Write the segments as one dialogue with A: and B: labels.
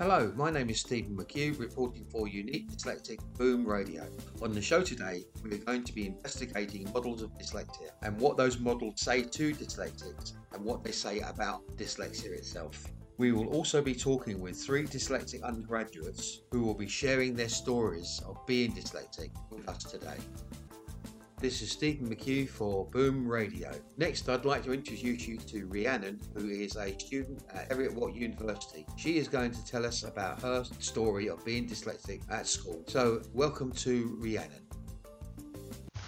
A: Hello, my name is Stephen McHugh, reporting for Unique Dyslexic Boom Radio. On the show today, we're going to be investigating models of dyslexia and what those models say to dyslexics and what they say about dyslexia itself. We will also be talking with three dyslexic undergraduates who will be sharing their stories of being dyslexic with us today. This is Stephen McHugh for Boom Radio. Next, I'd like to introduce you to Rhiannon, who is a student at Heriot Watt University. She is going to tell us about her story of being dyslexic at school. So, welcome to Rhiannon.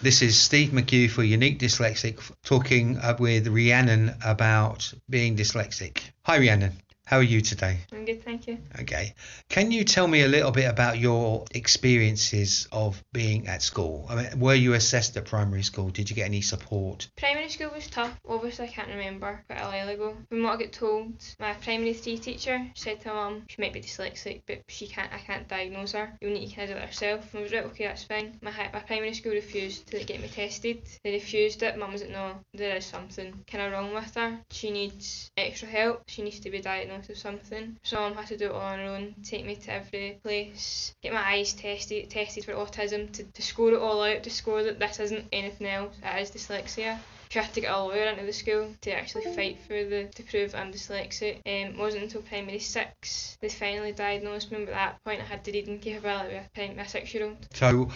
A: This is Steve McHugh for Unique Dyslexic, talking uh, with Rhiannon about being dyslexic. Hi, Rhiannon. How are you today?
B: I'm good, thank you.
A: Okay. Can you tell me a little bit about your experiences of being at school? I mean, were you assessed at primary school? Did you get any support?
B: Primary school was tough. Obviously, I can't remember quite a while ago. From what I got told, my primary three teacher said to my mum she might be dyslexic, but she can't. I can't diagnose her. You'll need to kind of do it herself. And I was right. Okay, that's fine. My my primary school refused to get me tested. They refused it. Mum was like, no, there is something kind of wrong with her. She needs extra help. She needs to be diagnosed of something. So mum had to do it all on her own, take me to every place, get my eyes tested tested for autism to, to score it all out, to score that this isn't anything else, it is dyslexia tried to get a lawyer into the school to actually fight for the to prove I'm dyslexic. Um, it wasn't until primary six they finally diagnosed me. But at that point, I had the reading capability with a six year old.
A: So,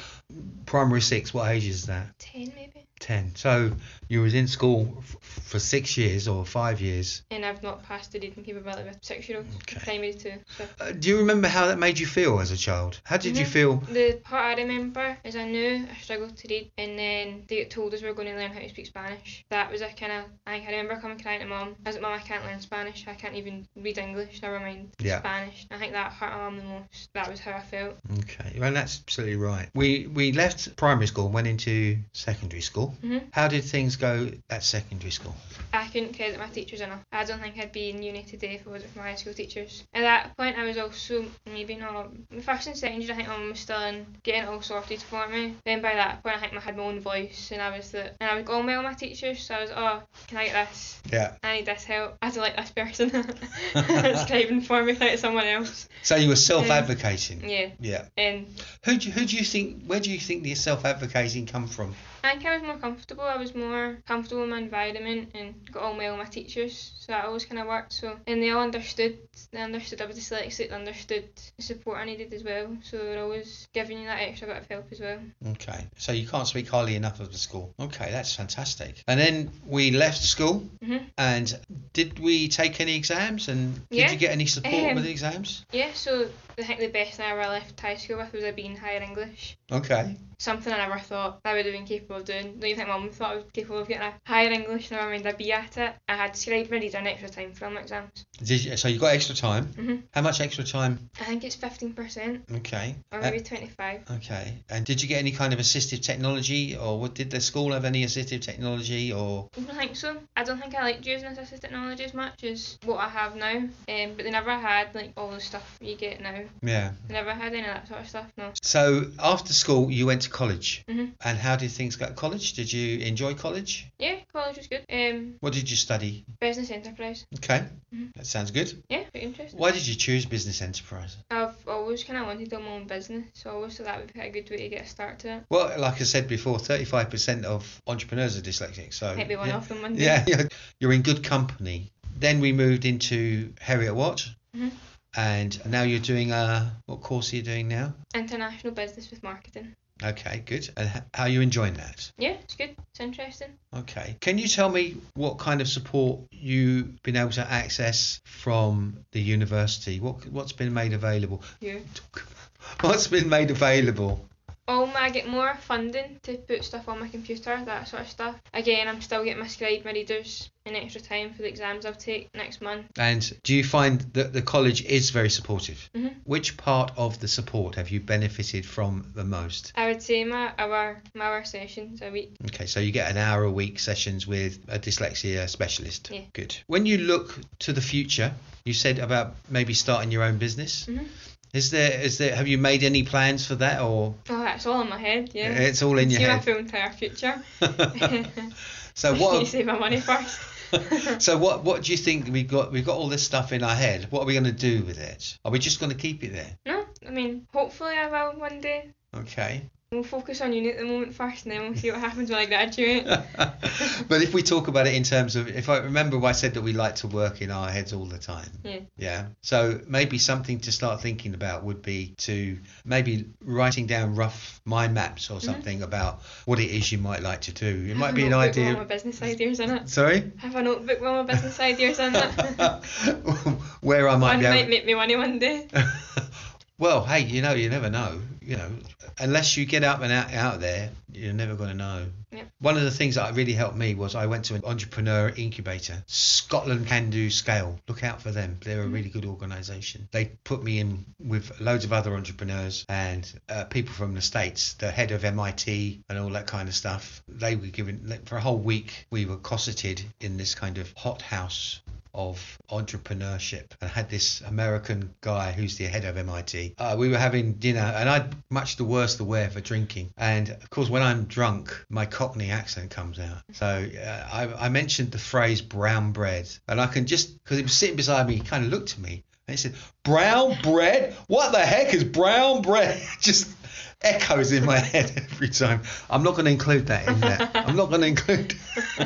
A: primary six, what age is that?
B: Ten maybe.
A: 10. So you was in school f- for six years or five years.
B: And I've not passed the reading capability with six year olds. Okay. Primary two. So.
A: Uh, do you remember how that made you feel as a child? How did mm-hmm. you feel?
B: The part I remember is I knew I struggled to read and then they told us we were going to learn how to speak Spanish. That was a kind of, I remember coming crying to mum. I was like, mum, I can't learn Spanish. I can't even read English, never mind yeah. Spanish. I think that hurt my mum the most. That was how I felt.
A: Okay, well that's absolutely right. We, we left primary school and went into secondary school school.
B: Mm-hmm.
A: How did things go at secondary school?
B: I couldn't credit my teachers enough. I don't think I'd be in uni today if it wasn't for my high school teachers. At that point, I was also maybe not. First and second year, I think I was still in getting it all sorted for me. Then by that point, I think I had my own voice, and I was the and I was going well with my teachers. So I was, oh, can I get this?
A: Yeah.
B: I need this help. I don't like this person describing for me like someone else.
A: So you were self-advocating.
B: Um, yeah.
A: Yeah.
B: And
A: who do, who do you think? Where do you think the self-advocating come from?
B: I think I was more comfortable. I was more comfortable in my environment and got on well with my teachers, so that always kind of worked. So and they all understood. They understood I was dyslexic. They understood the support I needed as well. So they're always giving you that extra bit of help as well.
A: Okay, so you can't speak highly enough of the school. Okay, that's fantastic. And then we left school.
B: Mm-hmm.
A: And did we take any exams? And did
B: yeah.
A: you get any support
B: um,
A: with the exams?
B: Yeah. So I think the best thing I ever left high school with was a B in higher English.
A: Okay.
B: Something I never thought I would have been capable of doing. Don't you think mum thought I was capable of getting a higher English, never mind a B at it? I had scribe ready done extra time for my exams.
A: Did you, so you got extra time?
B: Mm-hmm.
A: How much extra time?
B: I think it's 15%.
A: Okay.
B: Or maybe uh, 25.
A: Okay. And did you get any kind of assistive technology or what, did the school have any assistive technology or?
B: I don't think so. I don't think I liked using assistive technology as much as what I have now. Um, but they never had like all the stuff you get now.
A: Yeah.
B: They never had any of that sort of stuff, no.
A: So after school you went to college.
B: Mm-hmm.
A: And how did things go at college? Did you enjoy college?
B: Yeah, college was good. Um,
A: what did you study?
B: Business enterprise.
A: Okay.
B: Mm-hmm.
A: That sounds good.
B: Yeah, pretty interesting.
A: Why did you choose business enterprise?
B: I've always kind of wanted to do my own business, so I always thought that would be a good way to get a start to it.
A: Well, like I said before, 35% of entrepreneurs are dyslexic, so
B: maybe one
A: yeah.
B: of them one day.
A: Yeah, you're in good company. Then we moved into Heriot Watt.
B: Mm-hmm.
A: And now you're doing a what course are you doing now?
B: International business with marketing.
A: Okay, good. Uh, and how are you enjoying that?
B: Yeah, it's good. It's interesting.
A: Okay. Can you tell me what kind of support you've been able to access from the university? What what's been made available?
B: Yeah.
A: What's been made available?
B: Oh, I get more funding to put stuff on my computer, that sort of stuff. Again, I'm still getting my scribe, my readers, and extra time for the exams I'll take next month.
A: And do you find that the college is very supportive?
B: Mm-hmm.
A: Which part of the support have you benefited from the most?
B: I would say my hour, my hour sessions a week.
A: Okay, so you get an hour a week sessions with a dyslexia specialist.
B: Yeah.
A: Good. When you look to the future, you said about maybe starting your own business.
B: Mm-hmm.
A: Is there is there have you made any plans for that or?
B: Oh, that's all in my head. Yeah.
A: It's all in your
B: See
A: head.
B: my full entire future.
A: so what?
B: you save my money first.
C: so what what do you think we got we got all this stuff in our head what are we going to do with it are we just going to keep it there
B: No, I mean, hopefully I will one day.
C: Okay
B: We'll focus on uni at the moment first, and then we'll see what happens when I graduate.
C: but if we talk about it in terms of if I remember I said that we like to work in our heads all the time
B: Yeah.
C: yeah so maybe something to start thinking about would be to maybe writing down rough mind maps or mm-hmm. something about what it is you might like to do it might
B: Have
C: be
B: a
C: an
B: notebook With all
C: idea
B: my business ideas in it.
C: sorry
B: Have a notebook with all my business ideas in it.
C: where I might
B: One
C: be able
B: might make me money one day.
C: well, hey, you know, you never know. You know, unless you get up and out, out there, you're never going to know.
B: Yep.
C: One of the things that really helped me was I went to an entrepreneur incubator, Scotland Can Do Scale. Look out for them. They're a really good organisation. They put me in with loads of other entrepreneurs and uh, people from the States, the head of MIT and all that kind of stuff. They were given, for a whole week, we were cosseted in this kind of hot house of entrepreneurship and had this American guy who's the head of MIT. Uh, we were having dinner and I'd much the worse the wear for drinking. And of course, when I'm drunk, my Cockney accent comes out. So uh, I, I mentioned the phrase brown bread and I can just, because he was sitting beside me, he kind of looked at me and he said, Brown bread? What the heck is brown bread? just echoes in my head every time. I'm not going to include that in there. I'm not going to include.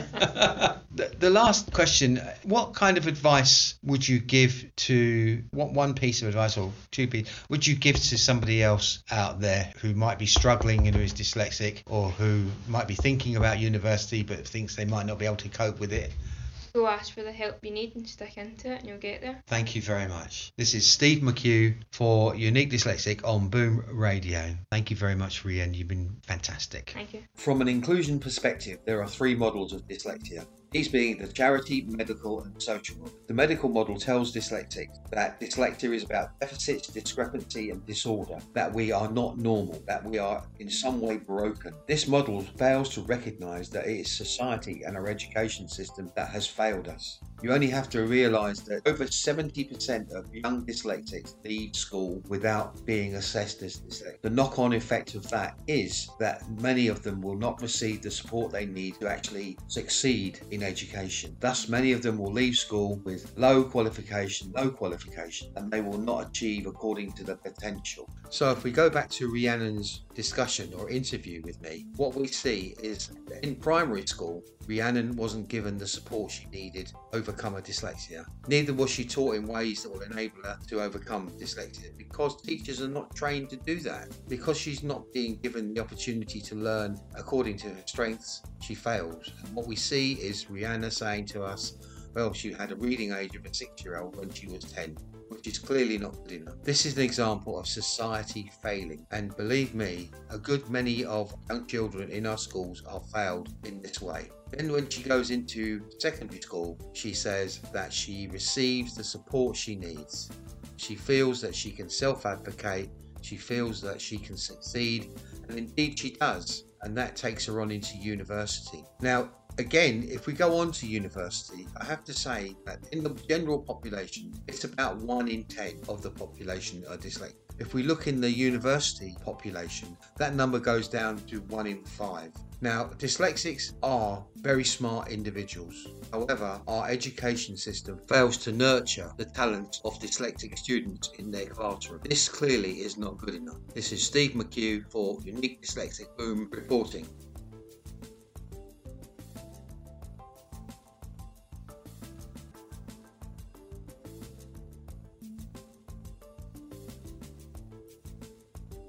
C: the, the last question: What kind of advice would you give to what one piece of advice or two pieces would you give to somebody else out there who might be struggling and who is dyslexic or who might be thinking about university but thinks they might not be able to cope with it?
B: Go ask for the help you need and stick into it, and you'll get there.
C: Thank you very much. This is Steve McHugh for Unique Dyslexic on Boom Radio. Thank you very much, Rian. You've been fantastic.
B: Thank you.
A: From an inclusion perspective, there are three models of dyslexia. These being the charity, medical, and social model. The medical model tells dyslexics that dyslexia is about deficits, discrepancy, and disorder, that we are not normal, that we are in some way broken. This model fails to recognize that it is society and our education system that has failed us. You only have to realize that over 70% of young dyslexics leave school without being assessed as dyslexic. The knock on effect of that is that many of them will not receive the support they need to actually succeed in education. Thus, many of them will leave school with low qualification, low qualification, and they will not achieve according to their potential. So, if we go back to Rhiannon's discussion or interview with me, what we see is in primary school, Rhiannon wasn't given the support she needed to overcome her dyslexia. Neither was she taught in ways that will enable her to overcome dyslexia because teachers are not trained to do that. Because she's not being given the opportunity to learn according to her strengths, she fails. And what we see is Rhiannon saying to us, well, she had a reading age of a six year old when she was 10 which is clearly not good enough. This is an example of society failing, and believe me, a good many of young children in our schools are failed in this way. Then, when she goes into secondary school, she says that she receives the support she needs. She feels that she can self advocate, she feels that she can succeed, and indeed she does, and that takes her on into university. Now, again, if we go on to university, I have to say that in the general population, it's about one in 10 of the population are dyslexic. If we look in the university population, that number goes down to one in five. Now, dyslexics are very smart individuals. However, our education system fails to nurture the talents of dyslexic students in their classroom. This clearly is not good enough. This is Steve McHugh for Unique Dyslexic Boom reporting.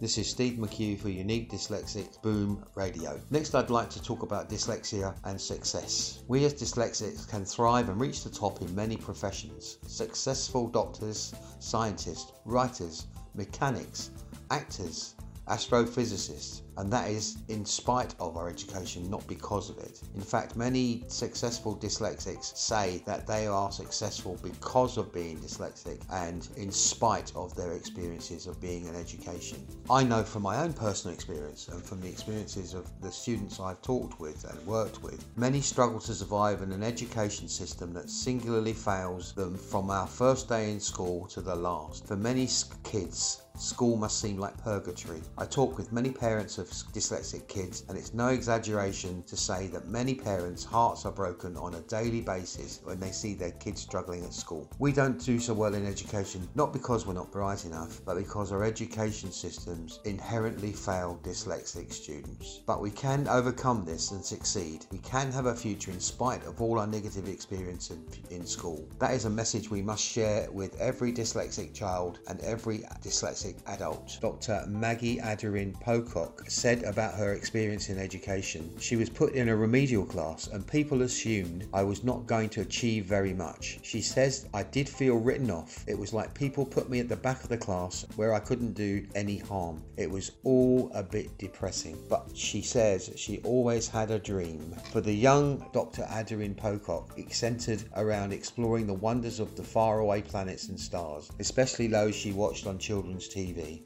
A: This is Steve McHugh for Unique Dyslexic Boom Radio. Next, I'd like to talk about dyslexia and success. We as dyslexics can thrive and reach the top in many professions. Successful doctors, scientists, writers, mechanics, actors, astrophysicists, and that is in spite of our education, not because of it. In fact, many successful dyslexics say that they are successful because of being dyslexic and in spite of their experiences of being in education. I know from my own personal experience and from the experiences of the students I've talked with and worked with, many struggle to survive in an education system that singularly fails them from our first day in school to the last. For many kids, school must seem like purgatory. I talk with many parents of dyslexic kids, and it's no exaggeration to say that many parents' hearts are broken on a daily basis when they see their kids struggling at school. We don't do so well in education, not because we're not bright enough, but because our education systems inherently fail dyslexic students. But we can overcome this and succeed. We can have a future in spite of all our negative experience in, in school. That is a message we must share with every dyslexic child and every dyslexic adult. Dr. Maggie Aderin Pocock said about her experience in education. She was put in a remedial class and people assumed I was not going to achieve very much. She says I did feel written off. It was like people put me at the back of the class where I couldn't do any harm. It was all a bit depressing. But she says she always had a dream. For the young Dr. Aderin Pocock, it centered around exploring the wonders of the faraway planets and stars, especially those she watched on children's TV.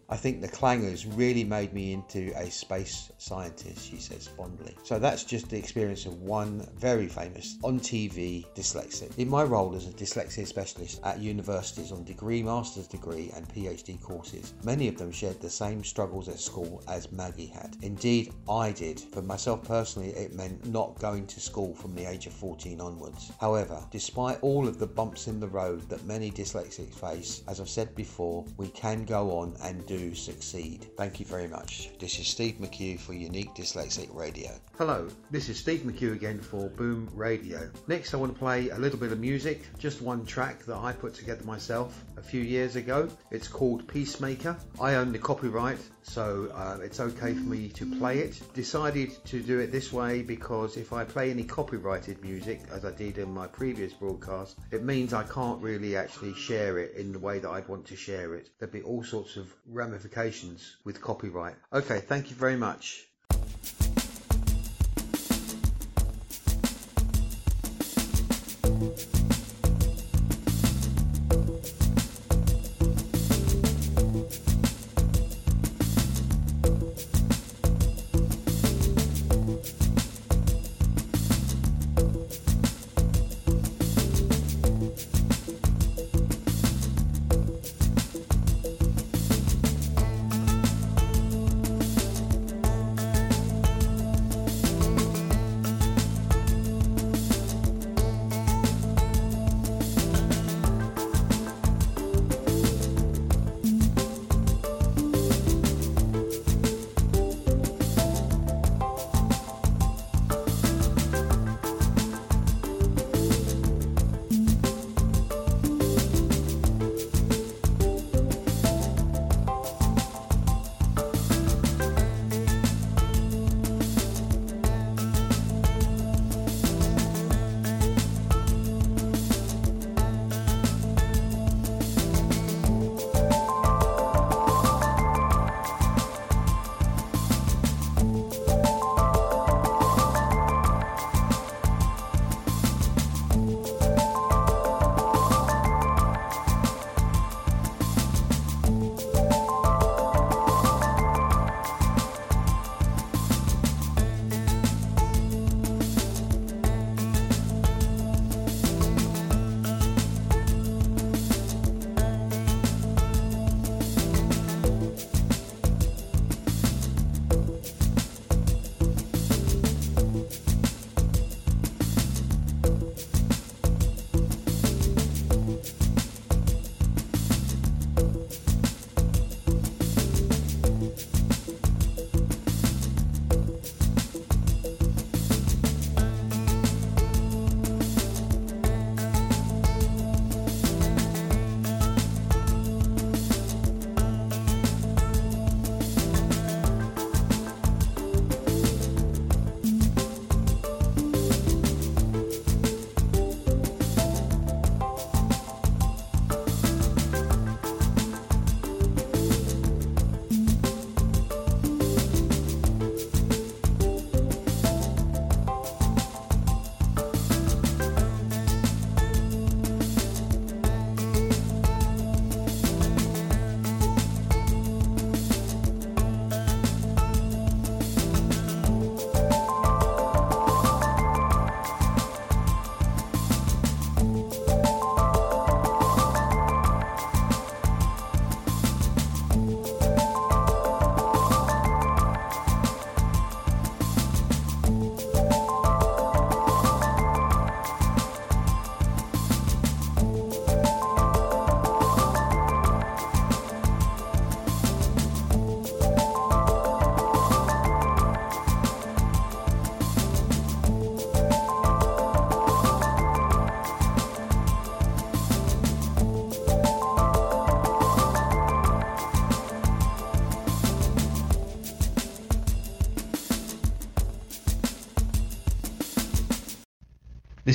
A: I think the clangers really made me into a space scientist, she says fondly. So that's just the experience of one very famous on TV dyslexic. In my role as a dyslexia specialist at universities on degree, master's degree, and PhD courses, many of them shared the same struggles at school as Maggie had. Indeed, I did. For myself personally, it meant not going to school from the age of 14 onwards. However, despite all of the bumps in the road that many dyslexics face, as I've said before, we can go on and do succeed. Thank you very much. This is Steve McHugh for Unique Dyslexic Radio. Hello, this is Steve McHugh again for Boom Radio. Next, I want to play a little bit of music, just one track that I put together myself few years ago. It's called Peacemaker. I own the copyright, so uh, it's okay for me to play it. Decided to do it this way because if I play any copyrighted music, as I did in my previous broadcast, it means I can't really actually share it in the way that I'd want to share it. There'd be all sorts of ramifications with copyright. Okay, thank you very much.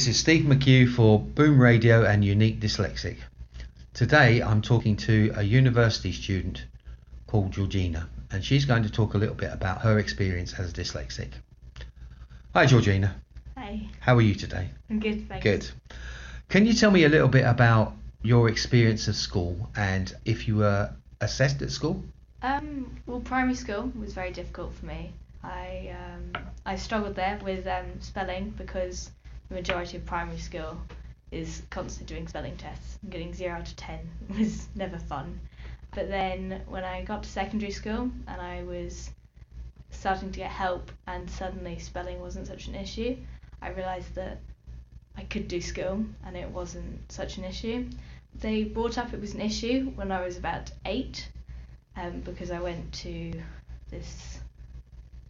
A: This is Steve McHugh for Boom Radio and Unique Dyslexic. Today I'm talking to a university student called Georgina, and she's going to talk a little bit about her experience as a dyslexic. Hi, Georgina.
D: Hi,
A: How are you today?
D: I'm good, thanks.
A: Good. Can you tell me a little bit about your experience of school and if you were assessed at school?
D: Um, well, primary school was very difficult for me. I um, I struggled there with um, spelling because the majority of primary school is constantly doing spelling tests. And getting zero out of ten was never fun. But then when I got to secondary school and I was starting to get help and suddenly spelling wasn't such an issue, I realised that I could do school and it wasn't such an issue. They brought up it was an issue when I was about eight um, because I went to this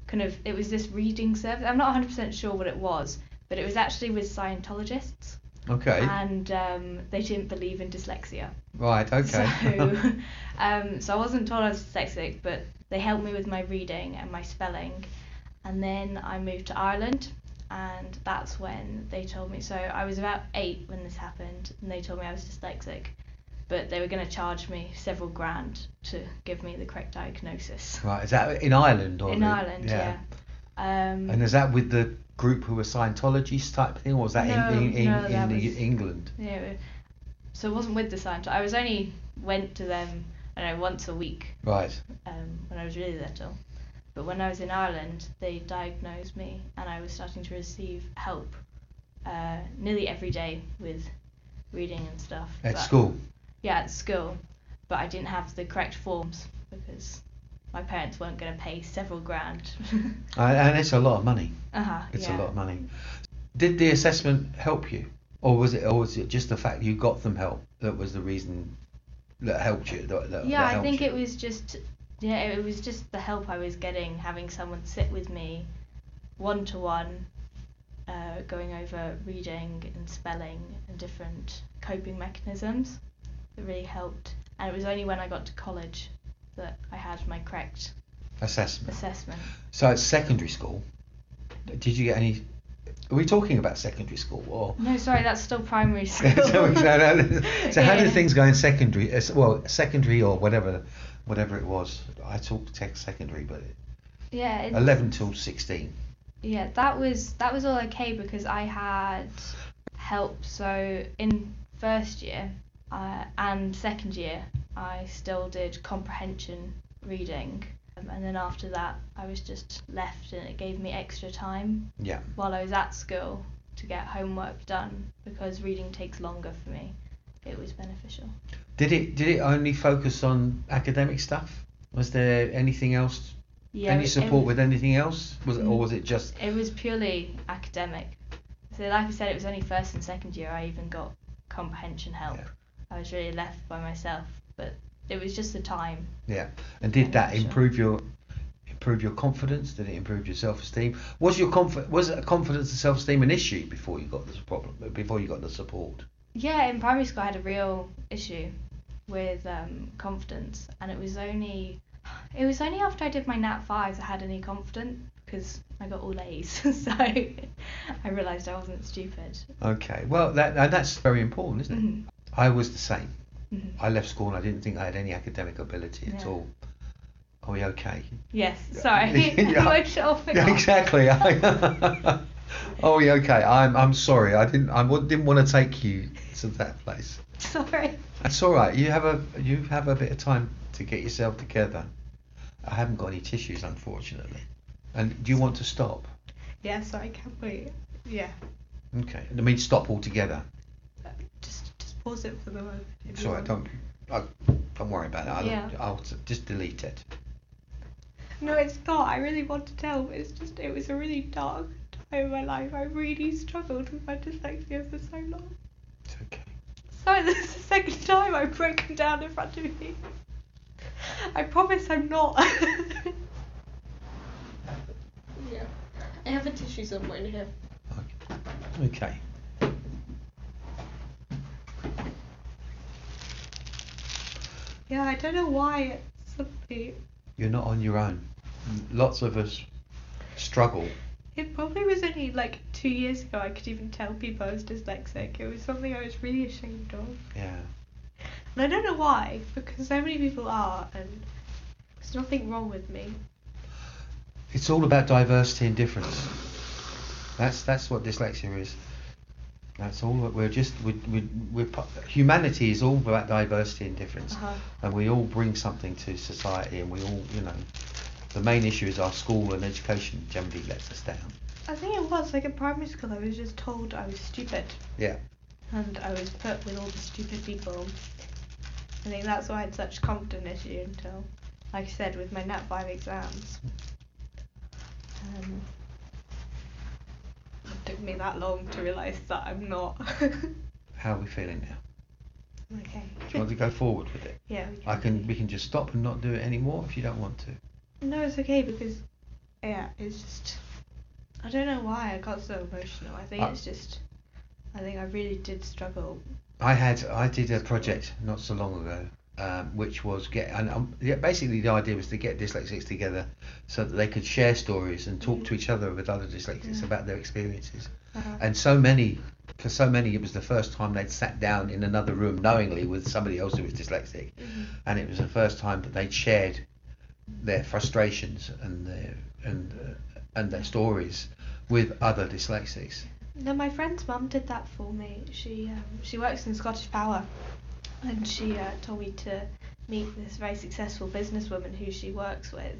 D: kind of it was this reading service. I'm not 100% sure what it was, but it was actually with Scientologists,
A: Okay.
D: and um, they didn't believe in dyslexia.
A: right, okay.
D: So, um, so I wasn't told I was dyslexic, but they helped me with my reading and my spelling, and then I moved to Ireland. And that's when they told me. So I was about eight when this happened, and they told me I was dyslexic but they were going to charge me several grand to give me the correct diagnosis.
A: right, is that in Ireland or
D: In
A: the-
D: Ireland, yeah. Um,
A: And is that with the group who were Scientologists type thing, or was that
D: No,
A: in, in, in,
D: no,
A: in
D: that
A: the
D: was-
A: England?
D: yeah, so it wasn't with the Scientology. I was only went to them, I don't know, once a week
A: Right.
D: um, when I was really little. But when I was in Ireland, they diagnosed me, and I was starting to receive help uh, nearly every day with reading and stuff.
A: At
D: But-
A: school.
D: Yeah, at school, but I didn't have the correct forms because my parents weren't going to pay several grand.
A: And, and it's a lot of money.
D: uh huh.
A: It's
D: yeah.
A: a lot of money. Did the assessment help you, or was it, or was it just the fact you got them help that was the reason that helped you? That, that,
D: Yeah,
A: that
D: I think
A: you?
D: it was just yeah, it was just the help I was getting, having someone sit with me, one to one, uh, going over reading and spelling and different coping mechanisms that really helped. And it was only when I got to college that I had my correct
A: assessment.
D: assessment.
A: So at secondary school, did you get any? Are we talking about secondary school or?
D: No, sorry, that's still primary school.
A: so, so how did things go in secondary? uh, Well, secondary or whatever, whatever it was. I taught tech secondary, but
D: Yeah, it's,
A: eleven till sixteen.
D: Yeah, that was that was all okay because I had help. So in first year uh, and second year, I still did comprehension reading, um, and then after that, I was just left, and it gave me extra time
A: Yeah.
D: while I was at school to get homework done because reading takes longer for me. It was beneficial.
A: Did it? Did it only focus on academic stuff? Was there anything else?
D: Yeah,
A: any support
D: it,
A: with anything else? Was it, or was it just?
D: It was purely academic. So like I said, it was only first and second year I even got comprehension help.
A: Yeah.
D: I was really left by myself, but it was just the time.
A: Yeah. And did that improve your improve your confidence? Did it improve your self esteem? Was your conf- was confidence and self esteem an issue before you got this problem? Before you got the support?
D: Yeah, in primary school I had a real issue with um, confidence, and it was only it was only after I did my Nat fives I had any confidence because I got all A's, so I realised I wasn't stupid.
A: Okay. Well, that and that's very important, isn't it?
D: Mhm.
A: I was the same.
D: Mhm.
A: I left school and I didn't think I had any academic ability at
D: Yeah.
A: all. Are we okay?
D: Yes, sorry.
A: Yeah.
D: I sure forgot.
A: Yeah, exactly. oh, yeah, okay. I'm I'm sorry. I didn't I didn't want to take you to that place.
D: Sorry.
A: That's all right. You have a you have a bit of time to get yourself together. I haven't got any tissues, unfortunately. And do you want to stop?
D: Yeah, I can't wait. Yeah.
A: Okay. I mean, stop altogether.
D: Just just pause it for the moment. if
A: It's
D: you
A: all right.
D: want.
A: Don't I, don't worry about it. I'll,
D: Yeah.
A: I'll just delete it.
D: No, it's not. I really want to tell, but it's just it was a really dark time in my life. I really struggled with my dyslexia for so long.
A: It's okay.
D: Sorry, this is the second time I've broken down in front of you. I promise I'm not.
B: Yeah. I have a tissue somewhere in here.
A: Okay.
D: Yeah, I don't know why it's suddenly.
A: You're not on your own. Lots of us struggle.
D: It probably was only like two years ago I could even tell people I was dyslexic. It was something I was really ashamed of.
A: Yeah.
D: And I don't know why, because so many people are, and there's nothing wrong with me.
A: It's all about diversity and difference. That's that's what dyslexia is. That's all. We're just we we we're, humanity is all about diversity and difference,
D: Uh-huh.
A: and we all bring something to society, and we all you know. The main issue is our school and education generally lets us down.
D: I think it was like in primary school. I was just told I was stupid,
A: Yeah.
D: and I was put with all the stupid people. I think that's why I had such confidence issue until, like I said, with my Nat 5 exams. Um, it took me that long to realise that I'm not.
A: How are we feeling now?
D: okay.
A: Do you want to go forward with it?
D: Yeah. We
A: I can.
D: do.
A: We can just stop and not do it anymore if you don't want to.
D: No, it's okay because, yeah, it's just. I don't know why I got so emotional. I think
A: I-
D: it's just. I think I really did struggle.
A: I had I did a project not so long ago, um, which was get and um, yeah, basically the idea was to get dyslexics together so that they could share stories and talk to each other with other dyslexics
D: Yeah.
A: about their experiences.
D: Uh-huh.
A: And so many, for so many, it was the first time they'd sat down in another room knowingly with somebody else who was dyslexic,
D: Mhm.
A: and it was the first time that they'd shared their frustrations and their and uh, and their stories with other dyslexics.
D: No, my friend's mum did that for me. She um, she works in Scottish Power, and she uh, told me to meet this very successful businesswoman who she works with,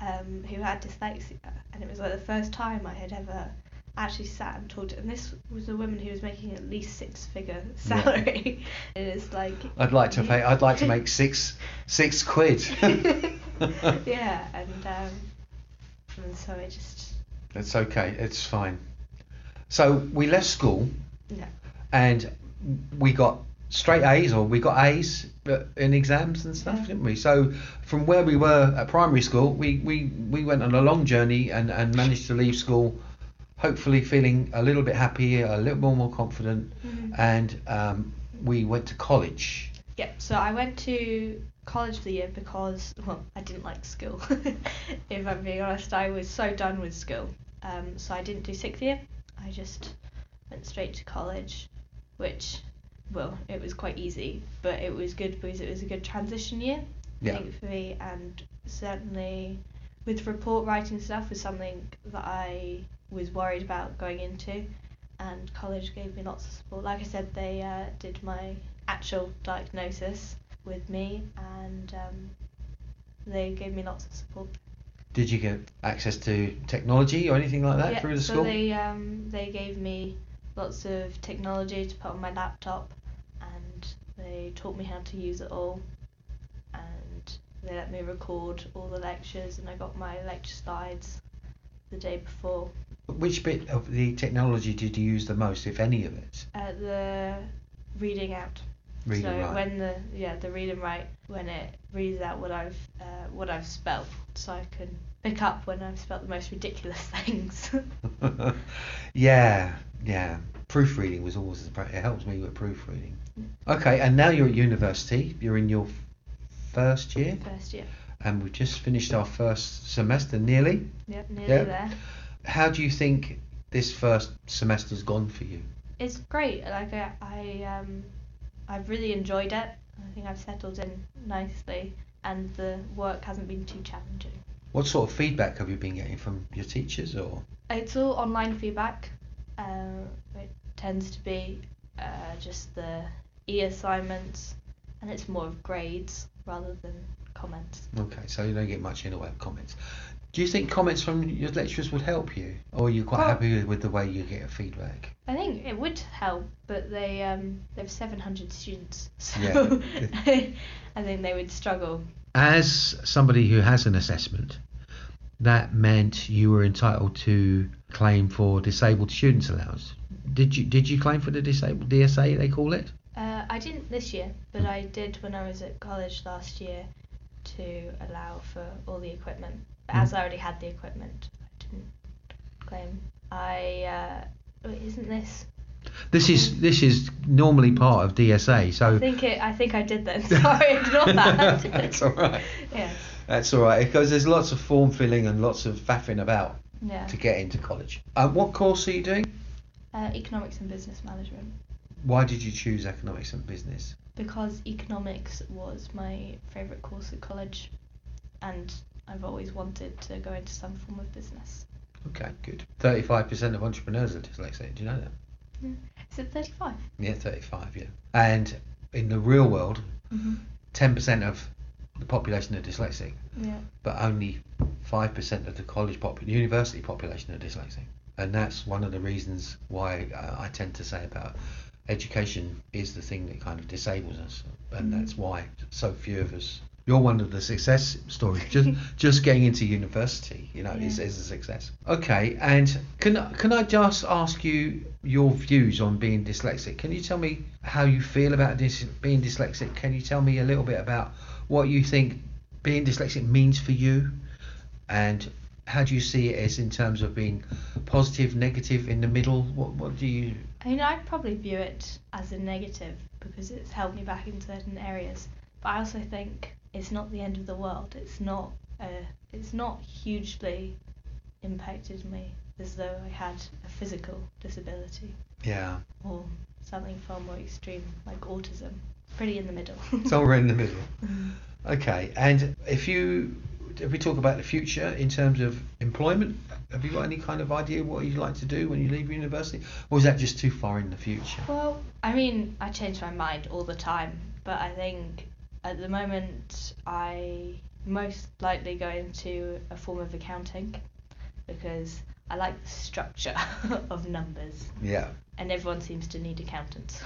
D: um, who had dyslexia, and it was like the first time I had ever actually sat and talked. And this was a woman who was making at least six figure
A: Yeah.
D: salary. it is like
A: I'd like to pay. I'd like to make six six quid.
D: yeah, and um, and so it just
A: It's okay. It's fine. So we left school
D: no.
A: and we got straight A's or we got A's in exams and stuff,
D: Yeah.
A: didn't we? So from where we were at primary school, we, we, we went on a long journey and, and managed to leave school hopefully feeling a little bit happier, a little more, more confident,
D: Mhm.
A: and um, we went to college.
D: Yeah, so I went to college for the year because, well, I didn't like school. if I'm being honest, I was so done with school. Um, so I didn't do sixth year. I just went straight to college, which, well, it was quite easy, but it was good because it was a good transition year,
A: Yeah.
D: I think, for me. And certainly with report writing stuff was something that I was worried about going into. And college gave me lots of support. Like I said, they uh, did my actual diagnosis with me and um, they gave me lots of support.
A: Did you get access to technology or anything like that
D: yeah,
A: through the
D: so
A: school?
D: they um, they gave me lots of technology to put on my laptop they taught me how to use it all and they let me record all the lectures and I got my lecture slides the day before.
A: Which bit of the technology did you use the most, if any of it?
D: Uh, the reading out.
A: Read
D: so
A: and write.
D: when the yeah the read and write when it reads out what I've uh, what I've spelt, so I can pick up when I've spelt the most ridiculous things.
A: yeah, yeah. Proofreading was always it helps me with proofreading. Okay, and now you're at university. You're in your first year,
D: First year.
A: and we've just finished our first semester nearly.
D: Yep, nearly
A: Yeah.
D: there.
A: How do you think this first semester's gone for you?
D: It's great. Like I, I um, I've really enjoyed it. I think I've settled in nicely, and the work hasn't been too challenging.
A: What sort of feedback have you been getting from your teachers, or
D: It's all online feedback. Uh, it tends to be uh, just the e assignments, and it's more of grades rather than comments.
A: okay? So you don't get much in the way of comments. Do you think comments from your lecturers would help you, or are you quite
D: Well-
A: happy with, the way you get feedback?
D: I think it would help, but they um they have 700 students, so
A: Yeah.
D: I think they would struggle.
A: As somebody who has an assessment, that meant you were entitled to claim for disabled students allowance. Did you did you claim for the disabled DSA they call it?
D: I didn't this year, but I did when I was at college last year to allow for all the equipment. But as I already had the equipment, I didn't claim. I uh, isn't this?
A: This is this is normally part of DSA. So I
D: think it. I think I did then. Sorry, ignore that.
A: That's all right.
D: Yes.
A: That's all right because there's lots of form filling and lots of faffing about
D: Yeah.
C: to get into college. Uh, what course are you doing?
D: Uh, economics and business management.
C: Why did you choose economics and business?
D: Because economics was my favourite course at college, and I've always wanted to go into some form of business.
C: Okay, good. 35% of entrepreneurs are dyslexic. Do you know that?
D: Is it 35?
C: Yeah, 35, yeah. And in the real world,
D: Mm-hmm.
C: 10% of the population are dyslexic,
D: Yeah.
C: but only 5% of the college pop- university population are dyslexic. And that's one of the reasons why uh, I tend to say about education is the thing that kind of disables us. And
D: Mhm.
C: that's why so few of us. You're one of the success stories. Just just getting into university, you know, is,
D: Yeah.
C: is a success. Okay, and can I- can I just ask you your views on being dyslexic? Can you tell me how you feel about this being dyslexic? Can you tell me a little bit about what you think being dyslexic means for you, and how do you see it as in terms of being positive, negative, in the middle? What what do you?
D: I mean, I'd probably view it as a negative because it's helped me back in certain areas. But I also think it's not the end of the world. It's not. Uh, it's not hugely impacted me as though I had a physical disability
C: Yeah,
D: or something far more extreme like autism. It's pretty in the middle.
C: somewhere in the middle. Okay, and if you if we talk about the future in terms of employment, have you got any kind of idea what you'd like to do when you leave university, or is that just too far in the future?
D: Well, I mean, I change my mind all the time, but I think at the moment I most likely go into a form of accounting because I like the structure of numbers,
C: Yeah.
D: and everyone seems to need accountants.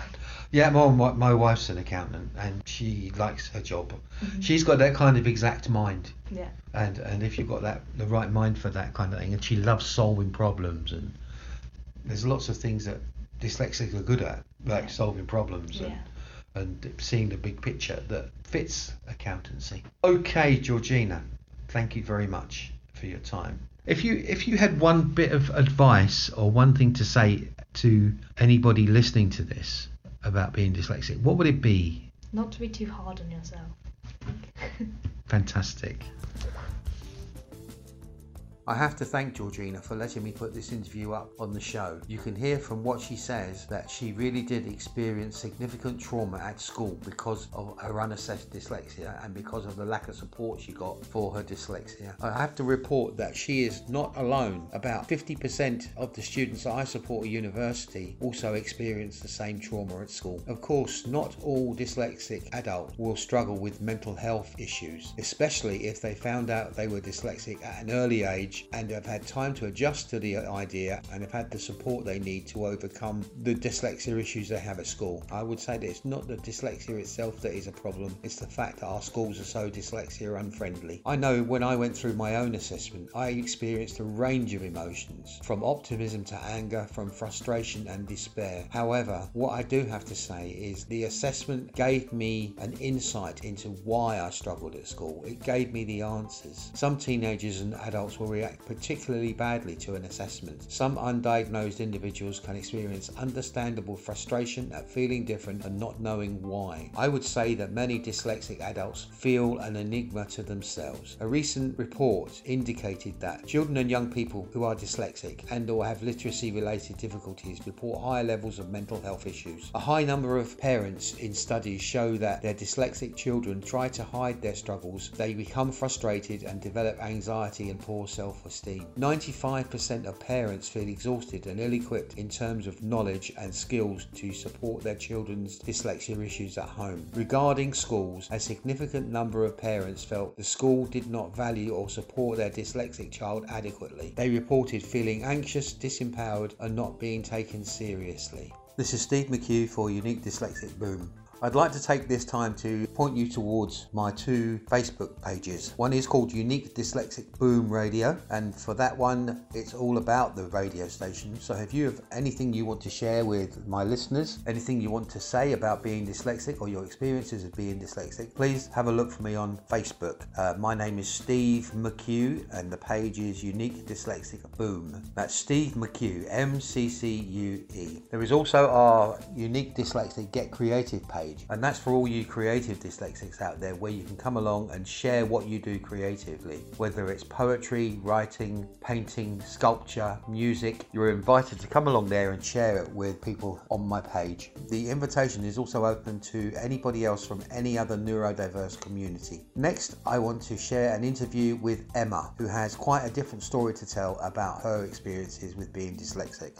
C: Yeah, well, my, my wife's an accountant and she likes her job.
D: Mhm.
C: She's got that kind of exact mind,
D: Yeah.
C: and and if you've got that the right mind for that kind of thing, and she loves solving problems, and there's lots of things that dyslexics are good at, like
D: Yeah.
C: solving problems and,
D: Yeah.
C: and seeing the big picture that fits accountancy. Okay, Georgina, thank you very much for your time. If you if you had one bit of advice or one thing to say to anybody listening to this about being dyslexic, what would it be?
D: Not to be too hard on yourself.
C: Fantastic.
A: I have to thank Georgina for letting me put this interview up on the show. You can hear from what she says that she really did experience significant trauma at school because of her unassessed dyslexia and because of the lack of support she got for her dyslexia. I have to report that she is not alone. About 50% of the students I support at university also experience the same trauma at school. Of course, not all dyslexic adults will struggle with mental health issues, especially if they found out they were dyslexic at an early age and have had time to adjust to the idea and have had the support they need to overcome the dyslexia issues they have at school. I would say that it's not the dyslexia itself that is a problem, it's the fact that our schools are so dyslexia unfriendly. I know when I went through my own assessment, I experienced a range of emotions from optimism to anger, from frustration and despair. However, what I do have to say is the assessment gave me an insight into why I struggled at school. It gave me the answers. Some teenagers and adults will react particularly badly to an assessment. Some undiagnosed individuals can experience understandable frustration at feeling different and not knowing why. I would say that many dyslexic adults feel an enigma to themselves. A recent report indicated that children and young people who are dyslexic and or have literacy related difficulties report higher levels of mental health issues. A high number of parents in studies show that their dyslexic children try to hide their struggles, they become frustrated and develop anxiety and poor self-esteem. 95% of parents feel exhausted and ill-equipped in terms of knowledge and skills to support their children's dyslexia issues at home. Regarding schools, a significant number of parents felt the school did not value or support their dyslexic child adequately. They reported feeling anxious, disempowered and not being taken seriously. This is Steve McHugh for Unique Dyslexic Boom. I'd like to take this time to point you towards my two Facebook pages. One is called Unique Dyslexic Boom Radio, and for that one, it's all about the radio station. So if you have anything you want to share with my listeners, anything you want to say about being dyslexic or your experiences of being dyslexic, please have a look for me on Facebook. Uh, my name is Steve McHugh, and the page is Unique Dyslexic Boom. That's Steve McHugh, M C C U E. There is also our Unique Dyslexic Get Creative page
E: page. And that's for all you creative dyslexics out there where you can come along and share what you do creatively. Whether it's poetry, writing, painting, sculpture, music, you're invited to come along there and share it with people on my page. The invitation is also open to anybody else from any other neurodiverse community. Next, I want to share an interview with Emma, who has quite a different story to tell about her experiences with being dyslexic.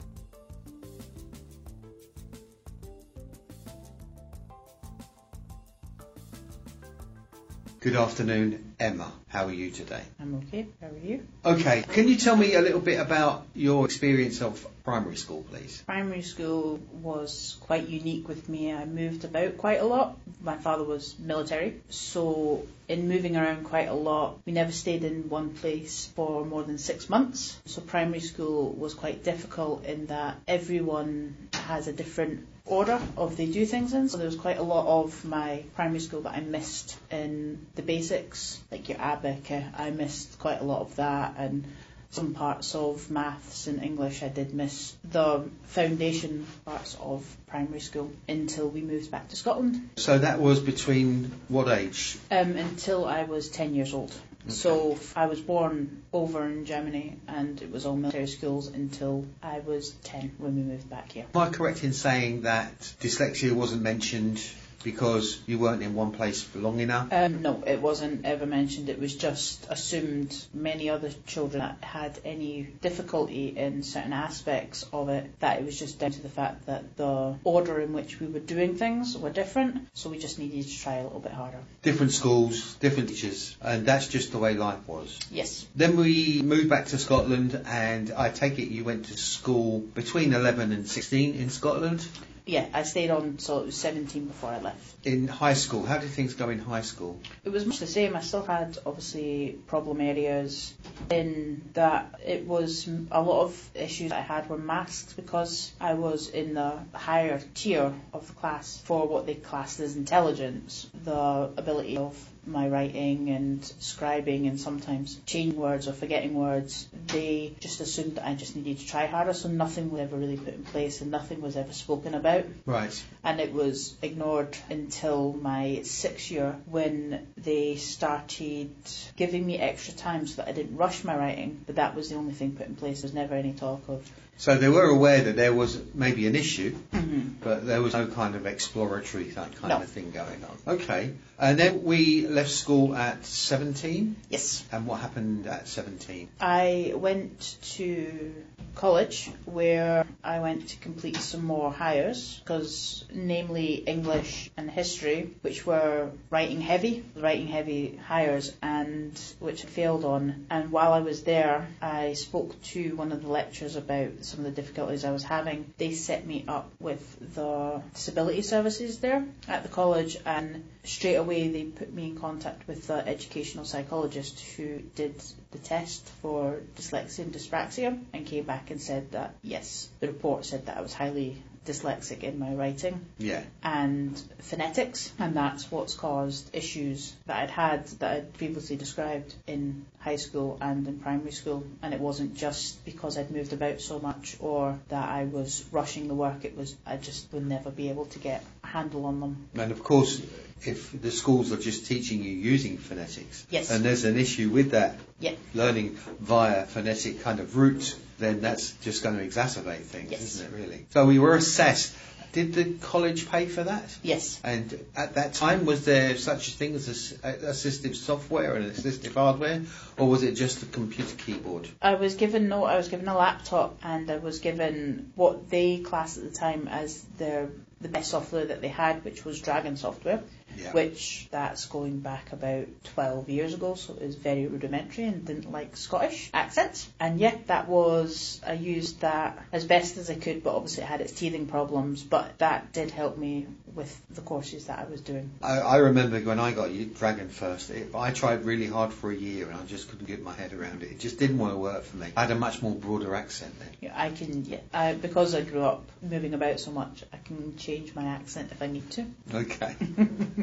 A: Good afternoon, Emma. How are you today?
F: I'm okay. How are you?
A: Okay, can you tell me a little bit about your experience of primary school, please?
F: Primary school was quite unique with me. I moved about quite a lot. My father was military, so in moving around quite a lot, we never stayed in one place for more than six months. So primary school was quite difficult in that everyone has a different order of they do things in. So there was quite a lot of my primary school that I missed in the basics, like your ABAC. I missed quite a lot of that and some parts of maths and English I did miss the foundation parts of primary school until we moved back to Scotland.
A: So that was between what age?
F: Um, until I was 10 years old. So I was born over in Germany and it was all military schools until I was 10 when we moved back here.
A: Am I correct in saying that dyslexia wasn't mentioned because you weren't in one place for long enough?
F: Um, no, it wasn't ever mentioned. It was just assumed many other children that had any difficulty in certain aspects of it, that it was just down to the fact that the order in which we were doing things were different, so we just needed to try a little bit harder.
A: Different schools, different teachers, and that's just the way life was.
F: Yes.
A: Then we moved back to Scotland, and I take it you went to school between 11 and 16 in Scotland.
F: Yeah, I stayed on so it was 17 before I left.
A: In high school, how did things go in high school?
F: It was much the same. I still had obviously problem areas in that it was a lot of issues I had were masked because I was in the higher tier of the class for what they classed as intelligence. The ability of my writing and scribing and sometimes changing words or forgetting words, they just assumed that I just needed to try harder, so nothing was ever really put in place and nothing was ever spoken about.
A: Right.
F: And it was ignored until my sixth year when they started giving me extra time so that I didn't rush my writing, but that was the only thing put in place. There was never any talk of
A: So they were aware that there was maybe an issue,
F: Mhm.
A: but there was no kind of exploratory that kind
F: No.
A: of thing going on. Okay. And then we left school at 17.
F: Yes.
A: And what happened at 17?
F: I went to college where I went to complete some more Highers because namely English and history which were writing heavy writing heavy Highers and which I failed on and while I was there I spoke to one of the lecturers about some of the difficulties I was having they set me up with the disability services there at the college and straight away they put me in contact with the educational psychologist who did the test for dyslexia and dyspraxia and came back and said that yes, the report said that I was highly dyslexic in my writing
A: Yeah.
F: and phonetics, and that's what's caused issues that I'd had that I'd previously described in high school and in primary school. And it wasn't just because I'd moved about so much or that I was rushing the work, it was I just would never be able to get a handle on them.
A: And of course, if the schools are just teaching you using phonetics,
F: Yes.
A: and there's an issue with that,
F: Yeah.
A: learning via phonetic kind of route, then that's just going to exacerbate things,
F: Yes.
A: isn't it, really? So we were assessed. Did the college pay for that?
F: Yes.
A: And at that time, was there such a thing as assistive software and assistive hardware, or was it just a computer keyboard?
F: I was given no, I was given a laptop and I was given what they classed at the time as their the best software that they had, which was Dragon software,
A: Yeah.
F: which that's going back about 12 years ago, so it was very rudimentary and didn't like Scottish accents. And yeah, that was, I used that as best as I could, but obviously it had its teething problems, but that did help me with the courses that I was doing.
A: I, I remember when I got you- Dragon first, it, I tried really hard for a year and I just couldn't get my head around it. It just didn't want to work for me. I had a much more broader accent then.
F: Yeah, I can, yeah, I, because I grew up moving about so much, I can change my accent if I need to.
A: Okay.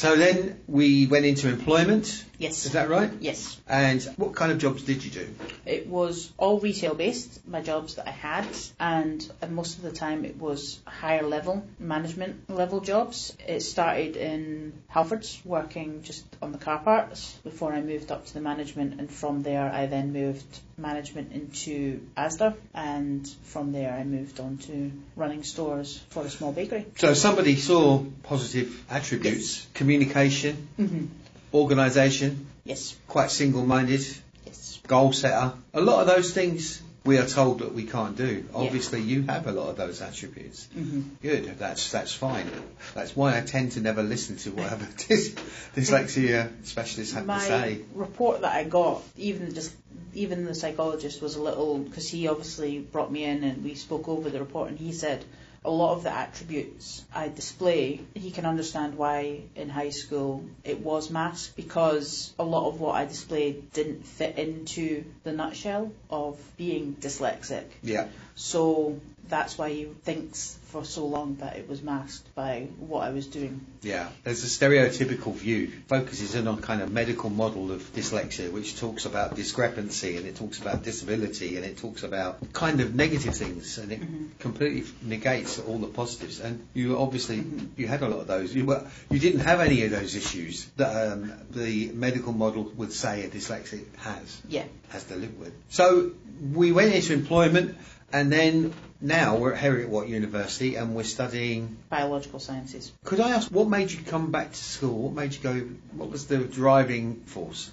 A: so then we went into employment.
F: Yes.
A: Is that right?
F: Yes.
A: And what kind of jobs did you do?
F: It was all retail based, my jobs that I had, and uh, most of the time it was higher level management level jobs. It started in Halfords, working just on the car parts before I moved up to the management, and from there I then moved management into Asda, and from there I moved on to running stores for a small bakery.
A: So somebody saw positive attributes, communication,
F: Mm-hmm.
A: organisation,
F: Yes.
A: quite single-minded,
F: Yes.
A: goal setter. A lot of those things we are told that we can't do.
F: Yeah.
A: Obviously, you have a lot of those attributes.
F: Mm-hmm.
A: Good. That's that's fine. That's why I tend to never listen to whatever dys- dyslexia specialists have
F: my
A: to say.
F: report that I got, even just even the psychologist was a little because he obviously brought me in and we spoke over the report and he said a lot of the attributes I display, he can understand why in high school it was masked because a lot of what I displayed didn't fit into the nutshell of being dyslexic.
A: Yeah.
F: So that's why he thinks for so long that it was masked by what I was doing.
A: Yeah, there's a stereotypical view, focuses in on kind of medical model of dyslexia, which talks about discrepancy and it talks about disability and it talks about kind of negative things and it
F: Mhm.
A: completely negates all the positives. And you obviously
F: Mhm.
A: you had a lot of those. You were you didn't have any of those issues that um, the medical model would say a dyslexic has
F: Yeah.
A: has to live with. So we went into employment and then now we're at Heriot Watt University and we're studying
F: Biological sciences.
A: could I ask what made you come back to school? What made you go? What was the driving force?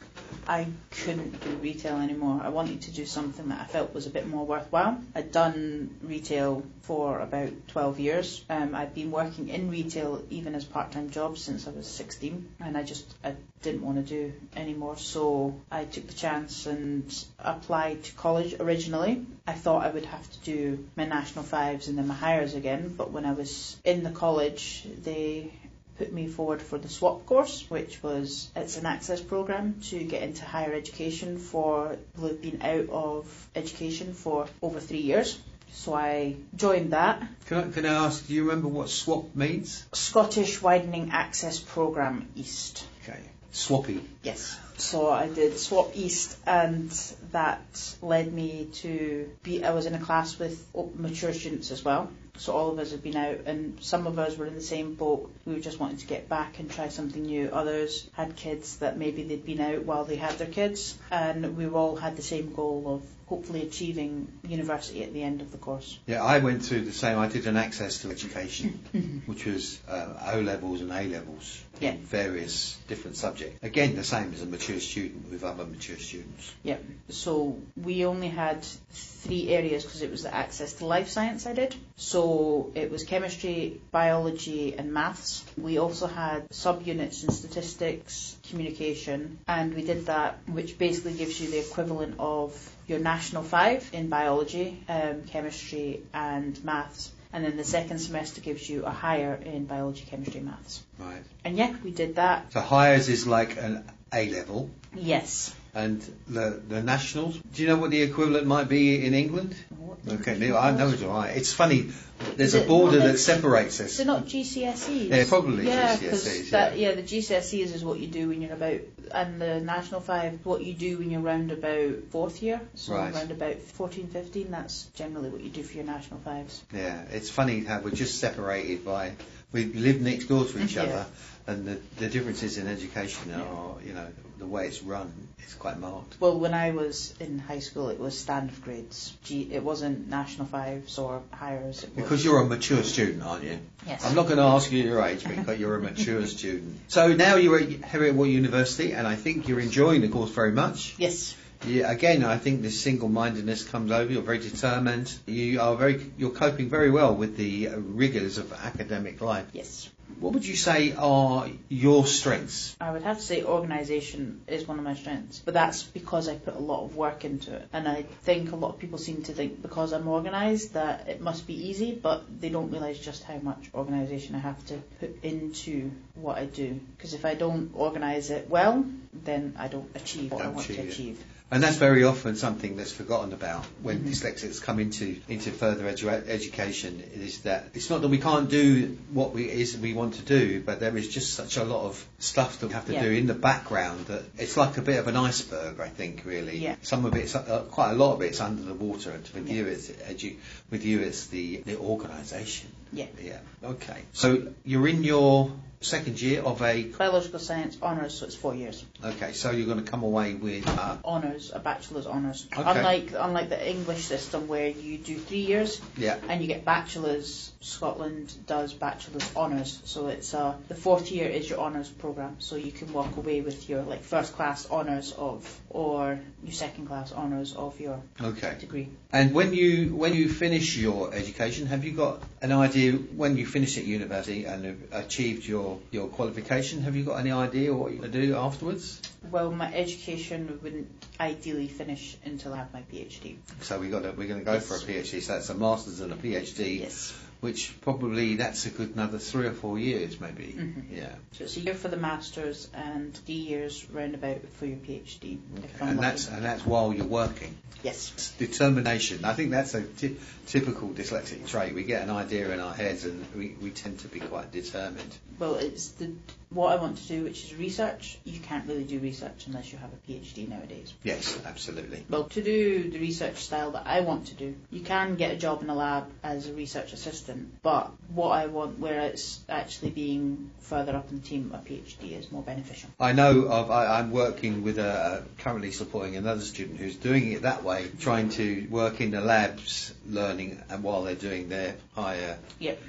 F: I couldn't do retail anymore. I wanted to do something that I felt was a bit more worthwhile. I'd done retail for about 12 years. Um, I'd been working in retail even as part-time jobs since I was 16 and I just I didn't want to do anymore so I took the chance and applied to college originally. I thought I would have to do my national fives and then my Highers again but when I was in the college they put me forward for the SWAP course, which was it's an access program to get into higher education for people who've been out of education for over three years. So I joined that
A: Can I, can I ask? Do you remember what SWAP means?
F: Scottish Widening Access Program East.
A: Okay, swappy.
F: Yes. So I did Swap East, and that led me to be. I was in a class with mature students as well. So all of us had been out, and some of us were in the same boat. We were just wanting to get back and try something new. Others had kids that maybe they'd been out while they had their kids, and we all had the same goal of hopefully achieving university at the end of the course.
A: Yeah, I went through the same. I did an access to education, which was uh, O levels and A levels
F: Yeah.
A: in various different subjects. Again, the same as a mature student with other mature students.
F: Yep. So we only had three areas because it was the access to life science I did. So it was chemistry, biology, and maths. We also had subunits in statistics, communication, and we did that, which basically gives you the equivalent of your national five in biology, um, chemistry, and maths. And then the second semester gives you a higher in biology, chemistry, maths.
A: Right.
F: And yeah, we did that.
A: So Highers is like an A level,
F: Yes.
A: And the the nationals. Do you know what the equivalent might be in England? Okay, no, I know it's right. It's funny. There's a border that separates us.
F: They're not GCSEs?
A: Yeah, probably
F: yeah,
A: GCSEs, yeah.
F: That, yeah, the GCSEs is what you do when you're about, and the National Five, what you do when you're round about fourth year. So
A: Right.
F: round about 14, 15, that's generally what you do for your National Fives.
A: Yeah, it's funny how we're just separated by we live next door to each
F: Yeah.
A: other, and the, the differences in education are, you know, the way it's run is quite marked.
F: Well, when I was in high school, it was standard grades. G, it wasn't National Fives or Highers. Was,
A: Because you're a mature student, aren't you?
F: yes.
A: I'm not going to ask you your age, but you're a mature student. So now you're at Heriot Watt University, and I think you're enjoying the course very much.
F: Yes.
A: Yeah, again, I think this single-mindedness comes over. You're very determined. You are very, you're coping very well with the uh, rigours of academic life.
F: Yes.
A: What would you say are your strengths?
F: I would have to say organisation is one of my strengths, but that's because I put a lot of work into it. And I think a lot of people seem to think because I'm organised that it must be easy, but they don't realise just how much organisation I have to put into what I do. Because if I don't organise it well, then I don't achieve what I
A: Don't
F: want to
A: achieve it.
F: achieve.
A: And that's very often something that's forgotten about when
F: Mhm.
A: dyslexics come into into further edu- education. Is that it's not that we can't do what we is we
C: want to do, but there is just such a lot of stuff that we have to
F: Yeah.
C: do in the background that it's like a bit of an iceberg, I think, really.
F: Yeah.
C: Some of it's, uh, quite a lot of it's under the water, and with
F: Yeah.
C: you, it's edu- with you, it's the, the organisation.
F: Yeah.
C: Yeah. Okay. So you're in your second year of a.
F: Biological science honours, so it's four years.
C: Okay. So you're going to come away with. Uh,
F: Honours, a bachelor's honours.
C: Okay.
F: Unlike unlike the English system where you do three years
C: yeah.
F: and you get bachelor's, Scotland does bachelor's honours. So it's uh, the fourth year is your honours programme. So you can walk away with your like first class honours of or your second class honours of your
C: Okay.
F: degree.
C: And when you when you finish your education, have you got an idea when you finish at university and have achieved your, your qualification? Have you got any idea what you're going to do afterwards?
F: Well, my education wouldn't ideally finish until I have my PhD.
C: So we got to, we're going to go for a PhD. So that's a master's and a PhD,
F: Yes.
C: Which probably that's a good another three or four years maybe.
F: Mhm.
C: Yeah.
F: So it's a year for the masters and three years roundabout for your PhD. I'm
C: And that's and that's while you're working.
F: yes.
C: It's determination. I think that's a typical dyslexic trait. We get an idea in our heads and we, we tend to be quite determined.
F: Well, it's the what I want to do, which is research. You can't really do research unless you have a PhD nowadays.
C: Yes, absolutely.
F: Well, to do the research style that I want to do, you can get a job in a lab as a research assistant, but what I want, where it's actually being further up in the team, a PhD is more beneficial.
C: I know of, I, I'm working with a, currently supporting another student who's doing it that way, trying to work in the labs, learning, and while they're doing their higher.
F: Yep.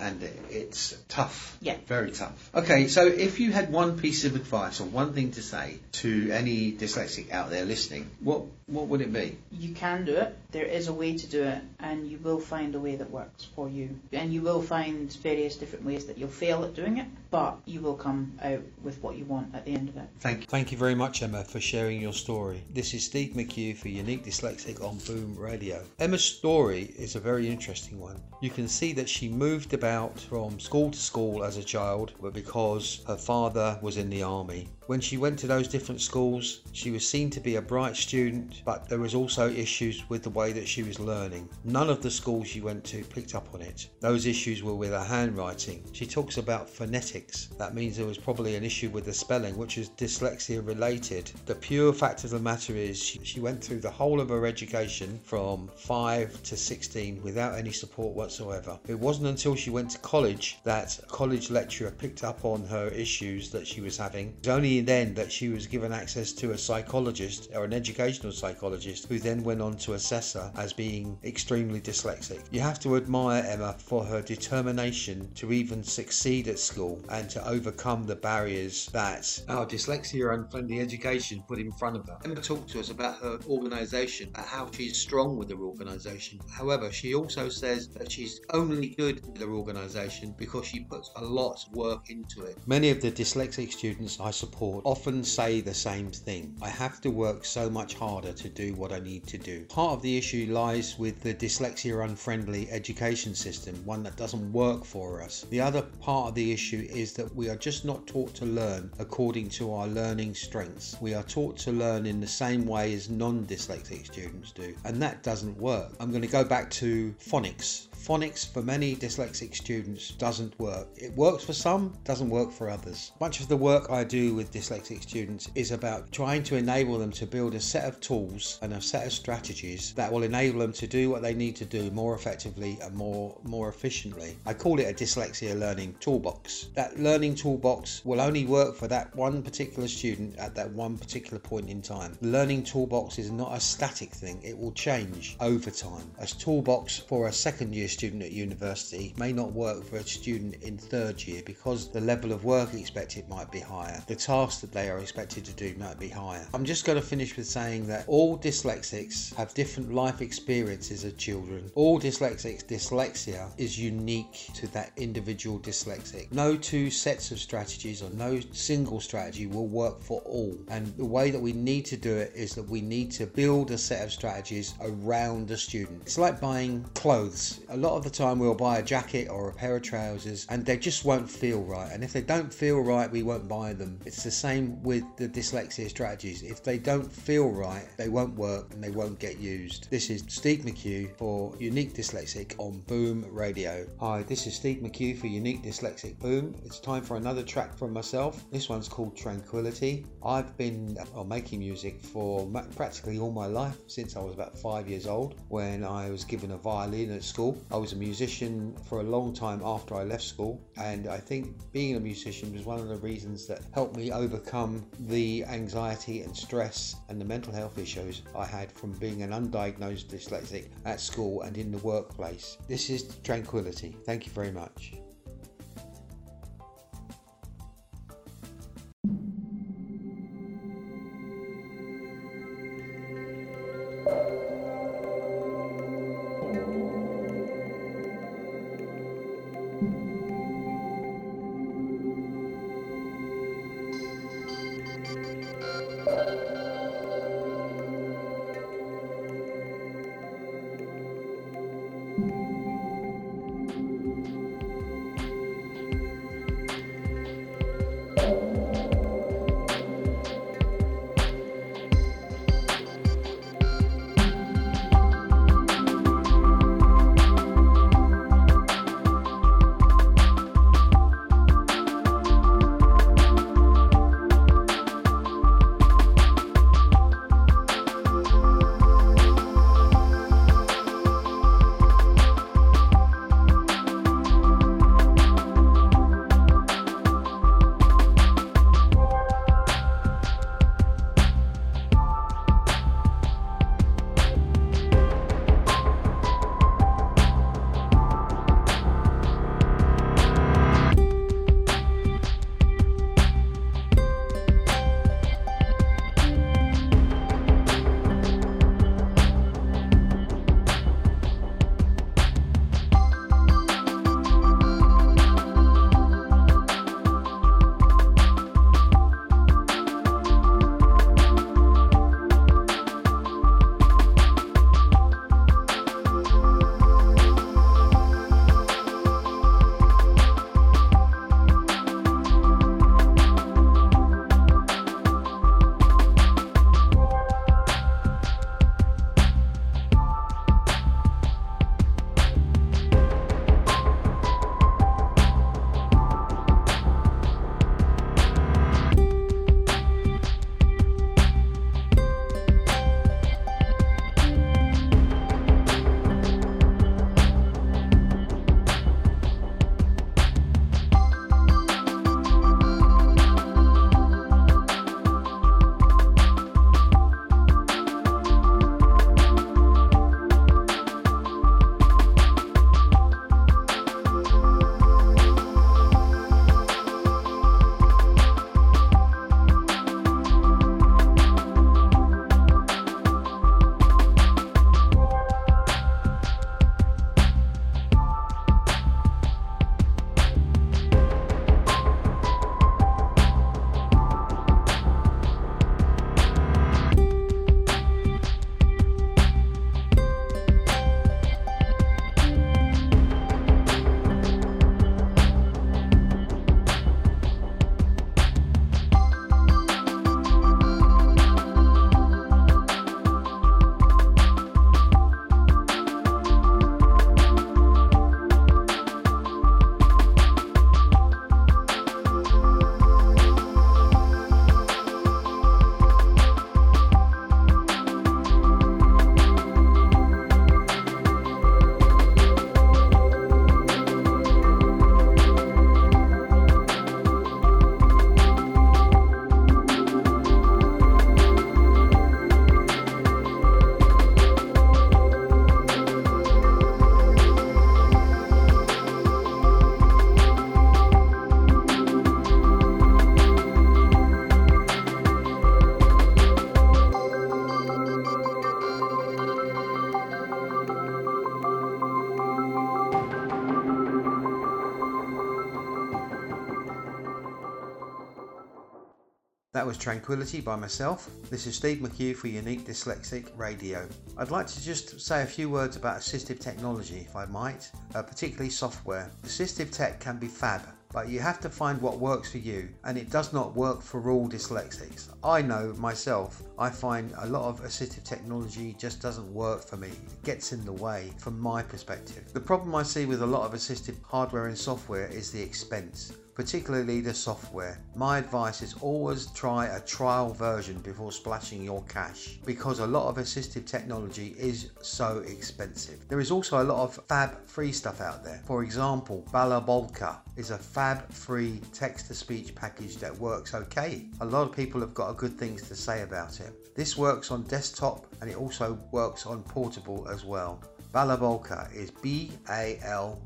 C: And it's tough.
F: Yeah.
C: Very tough. Okay, so if you had one piece of advice or one thing to say to any dyslexic out there listening, what what would it be?
F: You can do it. There is a way to do it, and you will find a way that works for you. And you will find various different ways that you'll fail at doing it, but you will come out with what you want at the end of it.
C: Thank you.
A: Thank you very much, Emma, for sharing your story. This is Steve McHugh for Unique Dyslexic on Boom Radio. Emma's story is a very interesting one. You can see that she moved about from school to school as a child, but because her father was in the army. When she went to those different schools, she was seen to be a bright student, but there was also issues with the way that she was learning. None of the schools she went to picked up on it. Those issues were with her handwriting. She talks about phonetics. That means there was probably an issue with the spelling, which is dyslexia related. The pure fact of the matter is she, went through the whole of her education from 5 to 16 without any support whatsoever. It wasn't until she went to college that a college lecturer picked up on her issues that she was having. It was only then that she was given access to a psychologist or an educational psychologist who then went on to assess her as being extremely dyslexic. You have to admire Emma for her determination to even succeed at school and to overcome the barriers that our dyslexia and friendly education put in front of her. Emma talked to us about her organisation, about how she's strong with her organisation. However, she also says that she's only good with her organisation because she puts a lot of work into it. Many of the dyslexic students I support often say the same thing. I have to work so much harder to do what I need to do. Part of the issue lies with the dyslexia unfriendly education system, one that doesn't work for us. The other part of the issue is that we are just not taught to learn according to our learning strengths. We are taught to learn in the same way as non dyslexic students do, and that doesn't work. I'm going to go back to phonics. Phonics for many dyslexic students doesn't work. It works for some, doesn't work for others. Much of the work I do with dyslexic students is about trying to enable them to build a set of tools and a set of strategies that will enable them to do what they need to do more effectively and more more efficiently. I call it a dyslexia learning toolbox. That learning toolbox will only work for that one particular student at that one particular point in time. The learning toolbox is not a static thing. It will change over time. A toolbox for a second year student at university may not work for a student in third year because the level of work expected might be higher. The tasks that they are expected to do might be higher. I'm just going to finish with saying that all dyslexics have different life experiences as children. All dyslexics, dyslexia is unique to that individual dyslexic. No two sets of strategies or no single strategy will work for all. And the way that we need to do it is that we need to build a set of strategies around the student. It's like buying clothes. A lot of the time we'll buy a jacket or a pair of trousers and they just won't feel right. And if they don't feel right, we won't buy them. It's the same with the dyslexia strategies. If they don't feel right, they won't work and they won't get used. This is Steve McHugh for Unique Dyslexic on Boom Radio. Hi, this is Steve McHugh for Unique Dyslexic Boom. It's time for another track from myself. This one's called Tranquility. I've been uh, making music for practically all my life since I was about five years old when I was given a violin at school. I was a musician for a long time after I left school, and I think being a musician was one of the reasons that helped me overcome the anxiety and stress and the mental health issues I had from being an undiagnosed dyslexic at school and in the workplace. This is Tranquility. Thank you very much. Tranquility by myself. This is Steve McHugh for Unique Dyslexic Radio. I'd like to just say a few words about assistive technology, if I might, uh, particularly software. Assistive tech can be fab, but you have to find what works for you, and it does not work for all dyslexics. I know myself, I find a lot of assistive technology just doesn't work for me. It gets in the way from my perspective. The problem I see with a lot of assistive hardware and software is the expense particularly the software. My advice is always try a trial version before splashing your cash because a lot of assistive technology is so expensive. There is also a lot of fab free stuff out there. For example, Balabolka is a fab free text to speech package that works okay. A lot of people have got good things to say about it. This works on desktop and it also works on portable as well. Balabolka is B A L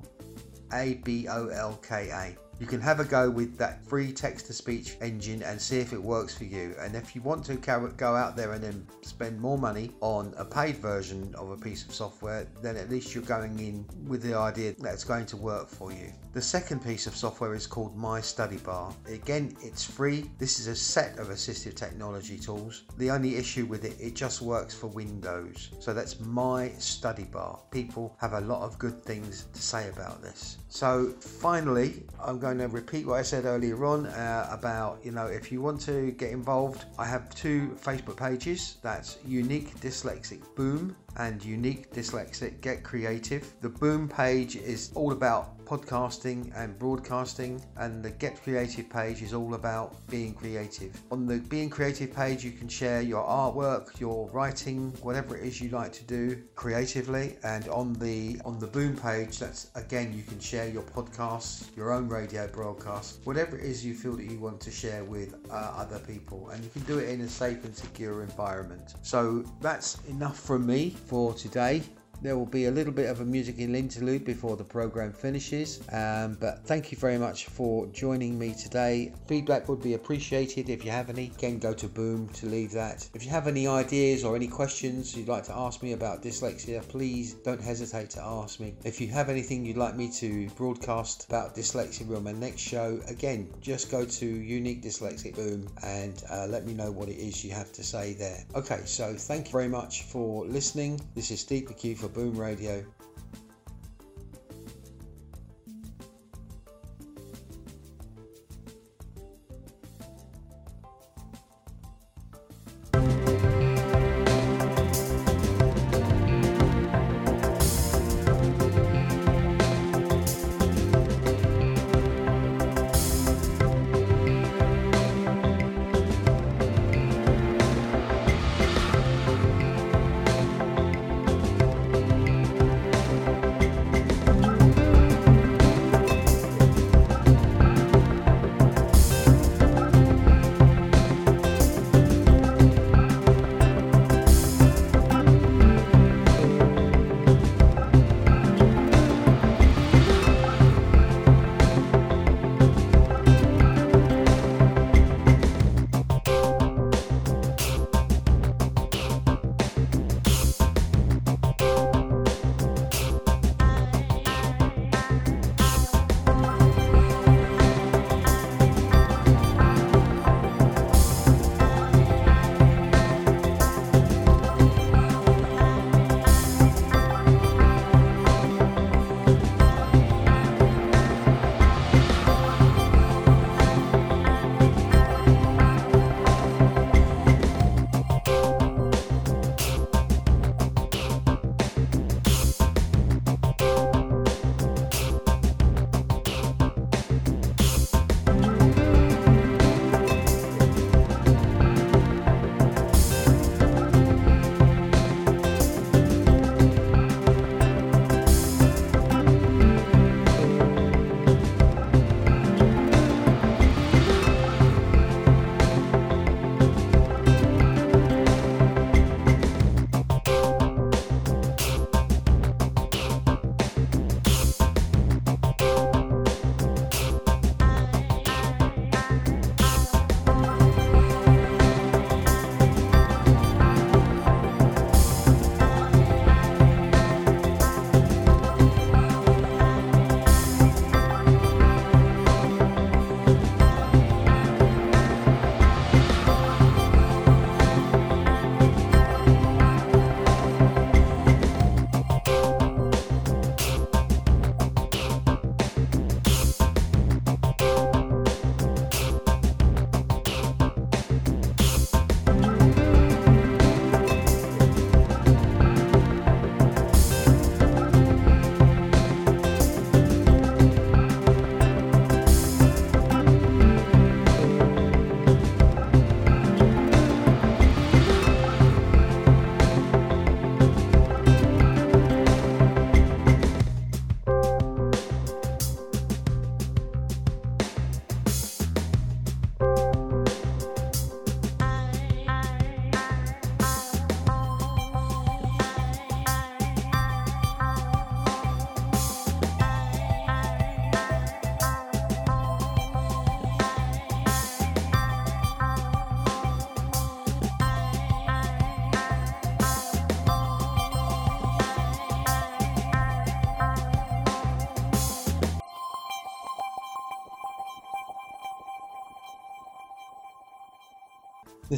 A: A B O L K A. You can have a go with that free text to speech engine and see if it works for you. And if you want to go out there and then spend more money on a paid version of a piece of software, then at least you're going in with the idea that it's going to work for you. The second piece of software is called My Study Bar. Again, it's free. This is a set of assistive technology tools. The only issue with it, it just works for Windows. So that's My Study Bar. People have a lot of good things to say about this. So finally, I'm going to repeat what I said earlier on uh, about, you know, if you want to get involved, I have two Facebook pages. That's Unique Dyslexic Boom and Unique Dyslexic Get Creative. The Boom page is all about podcasting and broadcasting, and the Get Creative page is all about being creative. On the Being Creative page, you can share your artwork, your writing, whatever it is you like to do creatively, and on the on the Boom page, that's again you can share your podcasts, your own radio broadcasts, whatever it is you feel that you want to share with uh, other people, and you can do it in a safe and secure environment. So that's enough from me for today. There will be a little bit of a musical interlude before the program finishes. Um, but thank you very much for joining me today. Feedback would be appreciated if you have any. Again, go to Boom to leave that. If you have any ideas or any questions you'd like to ask me about dyslexia, please don't hesitate to ask me. If you have anything you'd like me to broadcast about dyslexia on my next show, again, just go to Unique Dyslexic Boom and uh, let me know what it is you have to say there. Okay, so thank you very much for listening. This is Steve McHugh for Boom Radio.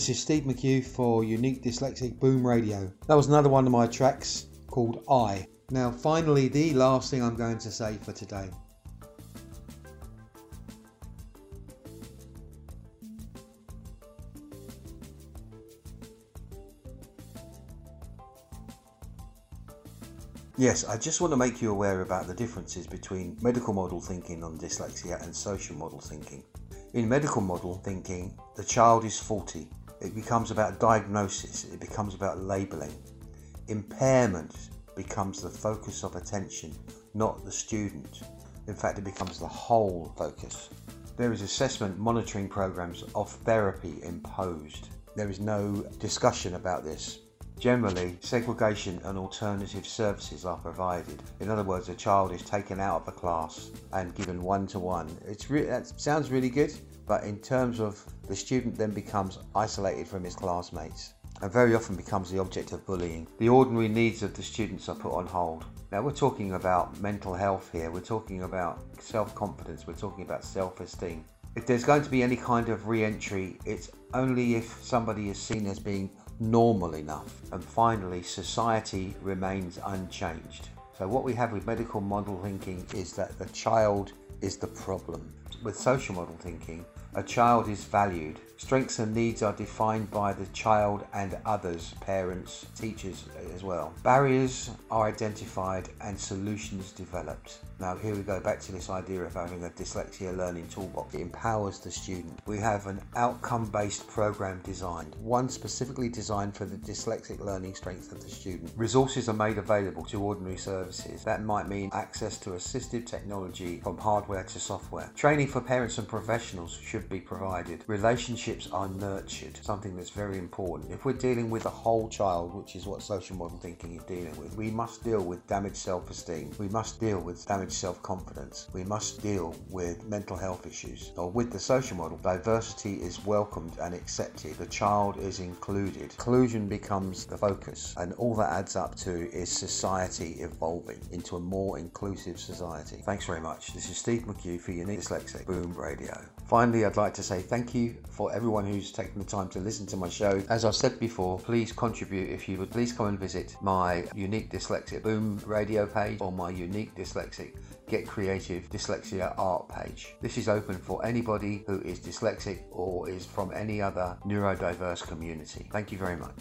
A: This is Steve McHugh for Unique Dyslexic Boom Radio. That was another one of my tracks called I. Now, finally, the last thing I'm going to say for today. Yes, I just want to make you aware about the differences between medical model thinking on dyslexia and social model thinking. In medical model thinking, the child is faulty. It becomes about diagnosis, it becomes about labelling. Impairment becomes the focus of attention, not the student. In fact, it becomes the whole focus. There is assessment monitoring programs of therapy imposed. There is no discussion about this. Generally, segregation and alternative services are provided. In other words, a child is taken out of a class and given one to one. It re- sounds really good, but in terms of the student then becomes isolated from his classmates and very often becomes the object of bullying. The ordinary needs of the students are put on hold. Now we're talking about mental health here, we're talking about self-confidence, we're talking about self-esteem. If there's going to be any kind of re-entry, it's only if somebody is seen as being normal enough. And finally, society remains unchanged. So, what we have with medical model thinking is that the child is the problem. With social model thinking, a child is valued. Strengths and needs are defined by the child and others, parents, teachers as well. Barriers are identified and solutions developed. Now, here we go back to this idea of having a dyslexia learning toolbox. It empowers the student. We have an outcome based program designed, one specifically designed for the dyslexic learning strength of the student. Resources are made available to ordinary services. That might mean access to assistive technology from hardware to software. Training for parents and professionals should be provided. Relationships are nurtured, something that's very important. If we're dealing with a whole child, which is what social model thinking is dealing with, we must deal with damaged self esteem. We must deal with damaged self confidence. We must deal with mental health issues. Or with the social model, diversity is welcomed and accepted. The child is included. Inclusion becomes the focus, and all that adds up to is society evolving into a more inclusive society. Thanks very much. This is Steve McHugh for Unique Dyslexic Boom Radio. Finally, I'd like to say thank you for everyone who's taken the time to listen to my show. As I've said before, please contribute if you would please come and visit my Unique Dyslexic Boom radio page or my Unique Dyslexic Get Creative Dyslexia art page. This is open for anybody who is dyslexic or is from any other neurodiverse community. Thank you very much.